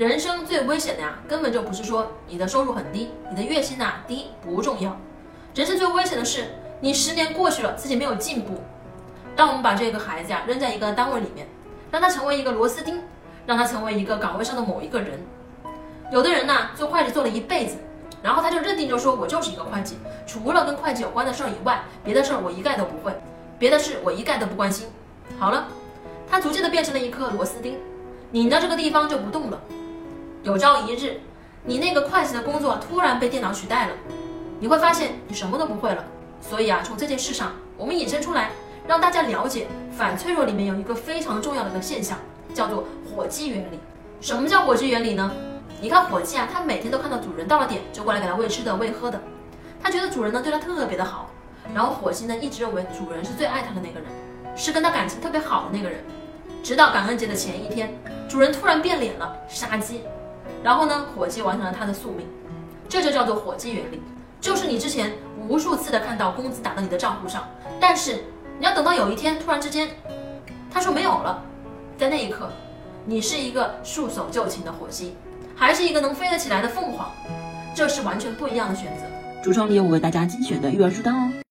人生最危险的呀，根本就不是说你的收入很低，你的月薪呐低不重要，人生最危险的是你十年过去了，自己没有进步。当我们把这个孩子呀扔在一个单位里面，让他成为一个螺丝钉，让他成为一个岗位上的某一个人。有的人呢做会计做了一辈子，然后他就认定就说我就是一个会计，除了跟会计有关的事儿以外，别的事儿我一概都不会，别的事我一概都不关心。好了，他逐渐的变成了一颗螺丝钉，拧到这个地方就不动了。有朝一日，你那个会计的工作突然被电脑取代了，你会发现你什么都不会了。所以啊，从这件事上，我们引申出来，让大家了解反脆弱里面有一个非常重要的一个现象，叫做火鸡原理。什么叫火鸡原理呢？你看火鸡啊，它每天都看到主人到了点就过来给它喂吃的、喂喝的，它觉得主人呢对它特别的好，然后火鸡呢一直认为主人是最爱它的那个人，是跟它感情特别好的那个人，直到感恩节的前一天，主人突然变脸了，杀鸡，然后呢火鸡完成了它的宿命，这就叫做火鸡原理，就是你之前无数次的看到工资打到你的账户上，但是你要等到有一天突然之间，他说没有了，在那一刻，你是一个束手就擒的火鸡。还是一个能飞得起来的凤凰，这是完全不一样的选择。橱窗里有我为大家精选的育儿书单哦。